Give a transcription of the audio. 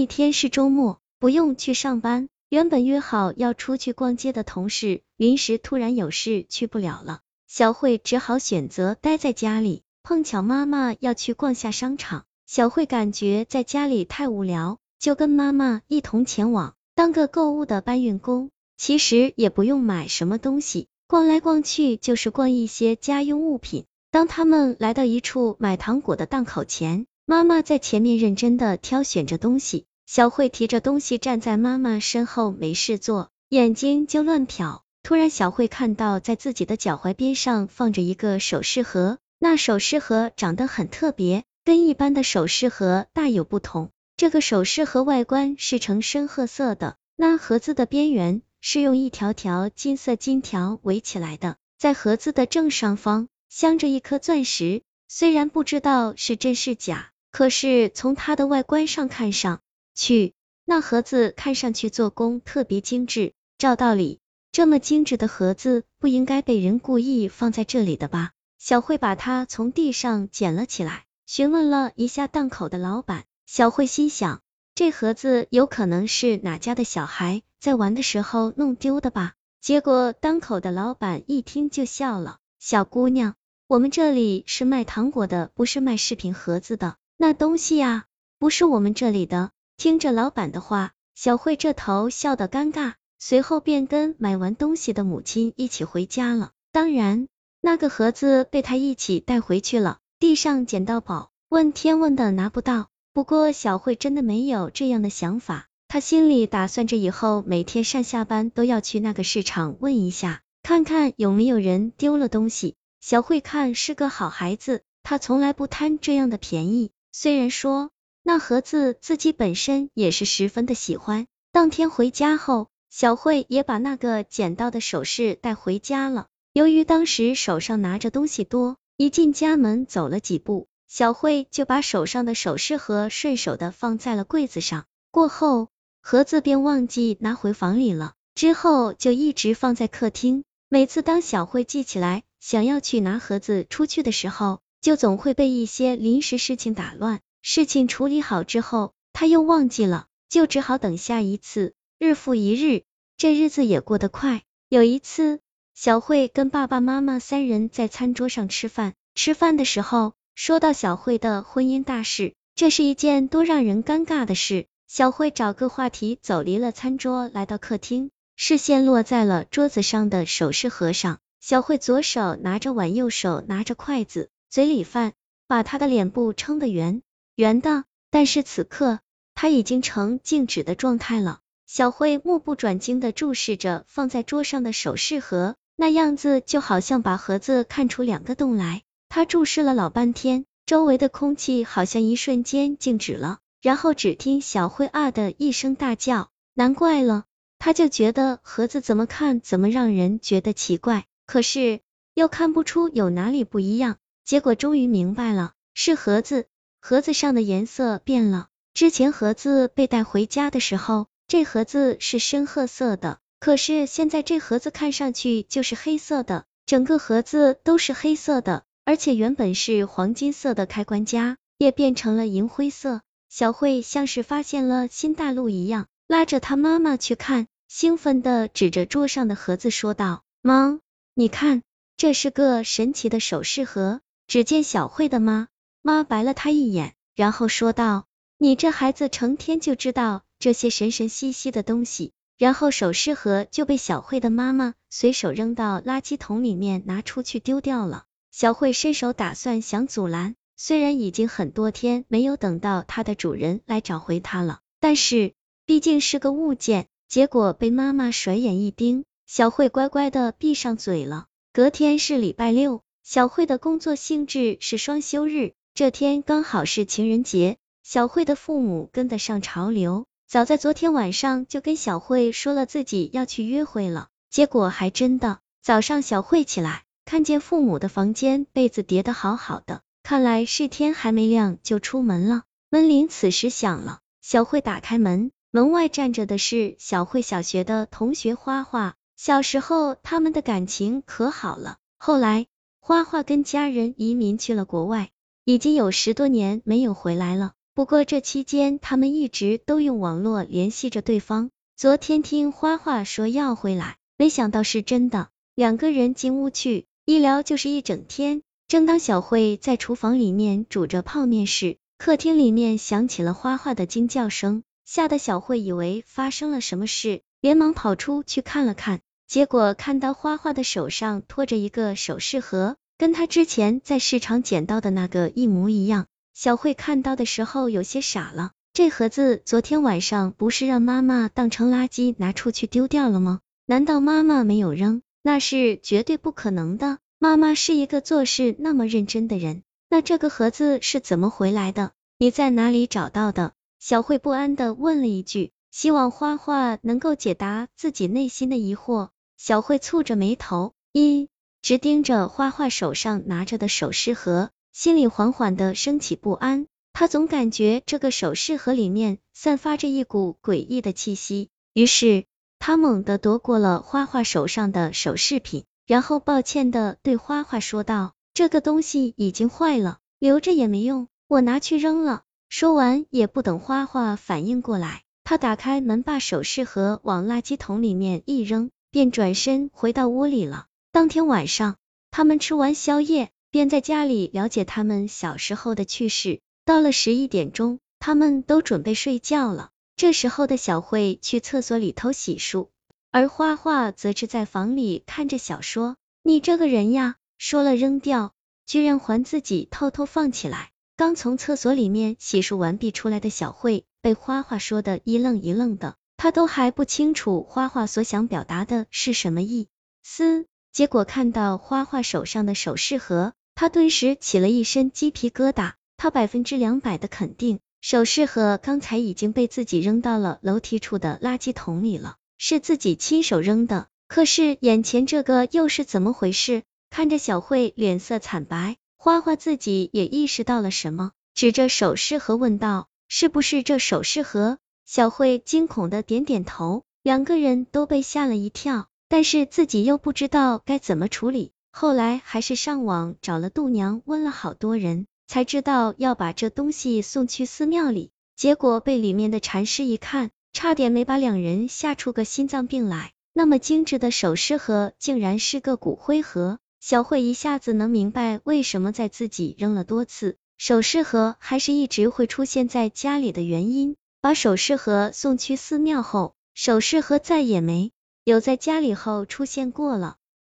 一天是周末，不用去上班。原本约好要出去逛街的同事，临时突然有事去不了了。小慧只好选择待在家里。碰巧妈妈要去逛下商场，小慧感觉在家里太无聊，就跟妈妈一同前往，当个购物的搬运工。其实也不用买什么东西，逛来逛去就是逛一些家用物品。当他们来到一处买糖果的档口前，妈妈在前面认真的挑选着东西，小慧提着东西站在妈妈身后没事做，眼睛就乱瞟。突然，小慧看到在自己的脚踝边上放着一个首饰盒，那首饰盒长得很特别，跟一般的首饰盒大有不同。这个首饰盒外观是呈深褐色的，那盒子的边缘是用一条条金色金条围起来的，在盒子的正上方镶着一颗钻石，虽然不知道是真是假。可是从它的外观上看上去，那盒子看上去做工特别精致。照道理，这么精致的盒子不应该被人故意放在这里的吧？小慧把它从地上捡了起来，询问了一下档口的老板。小慧心想，这盒子有可能是哪家的小孩在玩的时候弄丢的吧？结果档口的老板一听就笑了：“小姑娘，我们这里是卖糖果的，不是卖饰品盒子的。”那东西呀，不是我们这里的。听着老板的话，小慧这头笑得尴尬，随后便跟买完东西的母亲一起回家了。当然，那个盒子被她一起带回去了。地上捡到宝，问天问的拿不到。不过小慧真的没有这样的想法，她心里打算着以后每天上下班都要去那个市场问一下，看看有没有人丢了东西。小慧看是个好孩子，她从来不贪这样的便宜。虽然说那盒子自己本身也是十分的喜欢，当天回家后，小慧也把那个捡到的首饰带回家了。由于当时手上拿着东西多，一进家门走了几步，小慧就把手上的首饰盒顺手的放在了柜子上。过后，盒子便忘记拿回房里了，之后就一直放在客厅。每次当小慧记起来想要去拿盒子出去的时候，就总会被一些临时事情打乱，事情处理好之后，他又忘记了，就只好等下一次。日复一日，这日子也过得快。有一次，小慧跟爸爸妈妈三人在餐桌上吃饭，吃饭的时候说到小慧的婚姻大事，这是一件多让人尴尬的事。小慧找个话题走离了餐桌，来到客厅，视线落在了桌子上的首饰盒上。小慧左手拿着碗，右手拿着筷子。嘴里饭把她的脸部撑得圆圆的，但是此刻他已经成静止的状态了。小慧目不转睛的注视着放在桌上的首饰盒，那样子就好像把盒子看出两个洞来。他注视了老半天，周围的空气好像一瞬间静止了，然后只听小慧啊的一声大叫，难怪了，他就觉得盒子怎么看怎么让人觉得奇怪，可是又看不出有哪里不一样。结果终于明白了，是盒子，盒子上的颜色变了。之前盒子被带回家的时候，这盒子是深褐色的，可是现在这盒子看上去就是黑色的，整个盒子都是黑色的，而且原本是黄金色的开关夹也变成了银灰色。小慧像是发现了新大陆一样，拉着她妈妈去看，兴奋的指着桌上的盒子说道：“妈，你看，这是个神奇的首饰盒。”只见小慧的妈妈白了他一眼，然后说道：“你这孩子成天就知道这些神神兮兮的东西。”然后首饰盒就被小慧的妈妈随手扔到垃圾桶里面，拿出去丢掉了。小慧伸手打算想阻拦，虽然已经很多天没有等到它的主人来找回它了，但是毕竟是个物件，结果被妈妈甩眼一盯，小慧乖乖的闭上嘴了。隔天是礼拜六。小慧的工作性质是双休日，这天刚好是情人节，小慧的父母跟得上潮流，早在昨天晚上就跟小慧说了自己要去约会了，结果还真的，早上小慧起来，看见父母的房间被子叠得好好的，看来是天还没亮就出门了。门铃此时响了，小慧打开门，门外站着的是小慧小学的同学花花，小时候他们的感情可好了，后来。花花跟家人移民去了国外，已经有十多年没有回来了。不过这期间他们一直都用网络联系着对方。昨天听花花说要回来，没想到是真的。两个人进屋去，一聊就是一整天。正当小慧在厨房里面煮着泡面时，客厅里面响起了花花的惊叫声，吓得小慧以为发生了什么事，连忙跑出去看了看，结果看到花花的手上托着一个首饰盒，跟他之前在市场捡到的那个一模一样。小慧看到的时候有些傻了，这盒子昨天晚上不是让妈妈当成垃圾拿出去丢掉了吗？难道妈妈没有扔？那是绝对不可能的。妈妈是一个做事那么认真的人，那这个盒子是怎么回来的？你在哪里找到的？小慧不安的问了一句，希望花花能够解答自己内心的疑惑。小慧蹙着眉头，一直盯着花花手上拿着的首饰盒，心里缓缓的升起不安。她总感觉这个首饰盒里面散发着一股诡异的气息，于是她猛地夺过了花花手上的首饰品。然后抱歉的对花花说道：“这个东西已经坏了，留着也没用，我拿去扔了。”说完也不等花花反应过来，他打开门把首饰盒往垃圾桶里面一扔，便转身回到屋里了。当天晚上，他们吃完宵夜，便在家里了解他们小时候的趣事。到了十一点钟，他们都准备睡觉了。这时候的小慧去厕所里头洗漱。而花花则是在房里看着小说，你这个人呀，说了扔掉，居然还自己偷偷放起来。刚从厕所里面洗漱完毕出来的小慧，被花花说的一愣一愣的，她都还不清楚花花所想表达的是什么意思。结果看到花花手上的首饰盒，她顿时起了一身鸡皮疙瘩。她百分之两百的肯定，首饰盒刚才已经被自己扔到了楼梯处的垃圾桶里了。是自己亲手扔的，可是眼前这个又是怎么回事？看着小慧脸色惨白，花花自己也意识到了什么，指着首饰盒问道：“是不是这首饰盒？”小慧惊恐的点点头，两个人都被吓了一跳，但是自己又不知道该怎么处理。后来还是上网找了度娘，问了好多人，才知道要把这东西送去寺庙里。结果被里面的禅师一看。差点没把两人吓出个心脏病来。那么精致的首饰盒，竟然是个骨灰盒。小慧一下子能明白为什么在自己扔了多次首饰盒，还是一直会出现在家里的原因。把首饰盒送去寺庙后，首饰盒再也没留在家里后出现过了。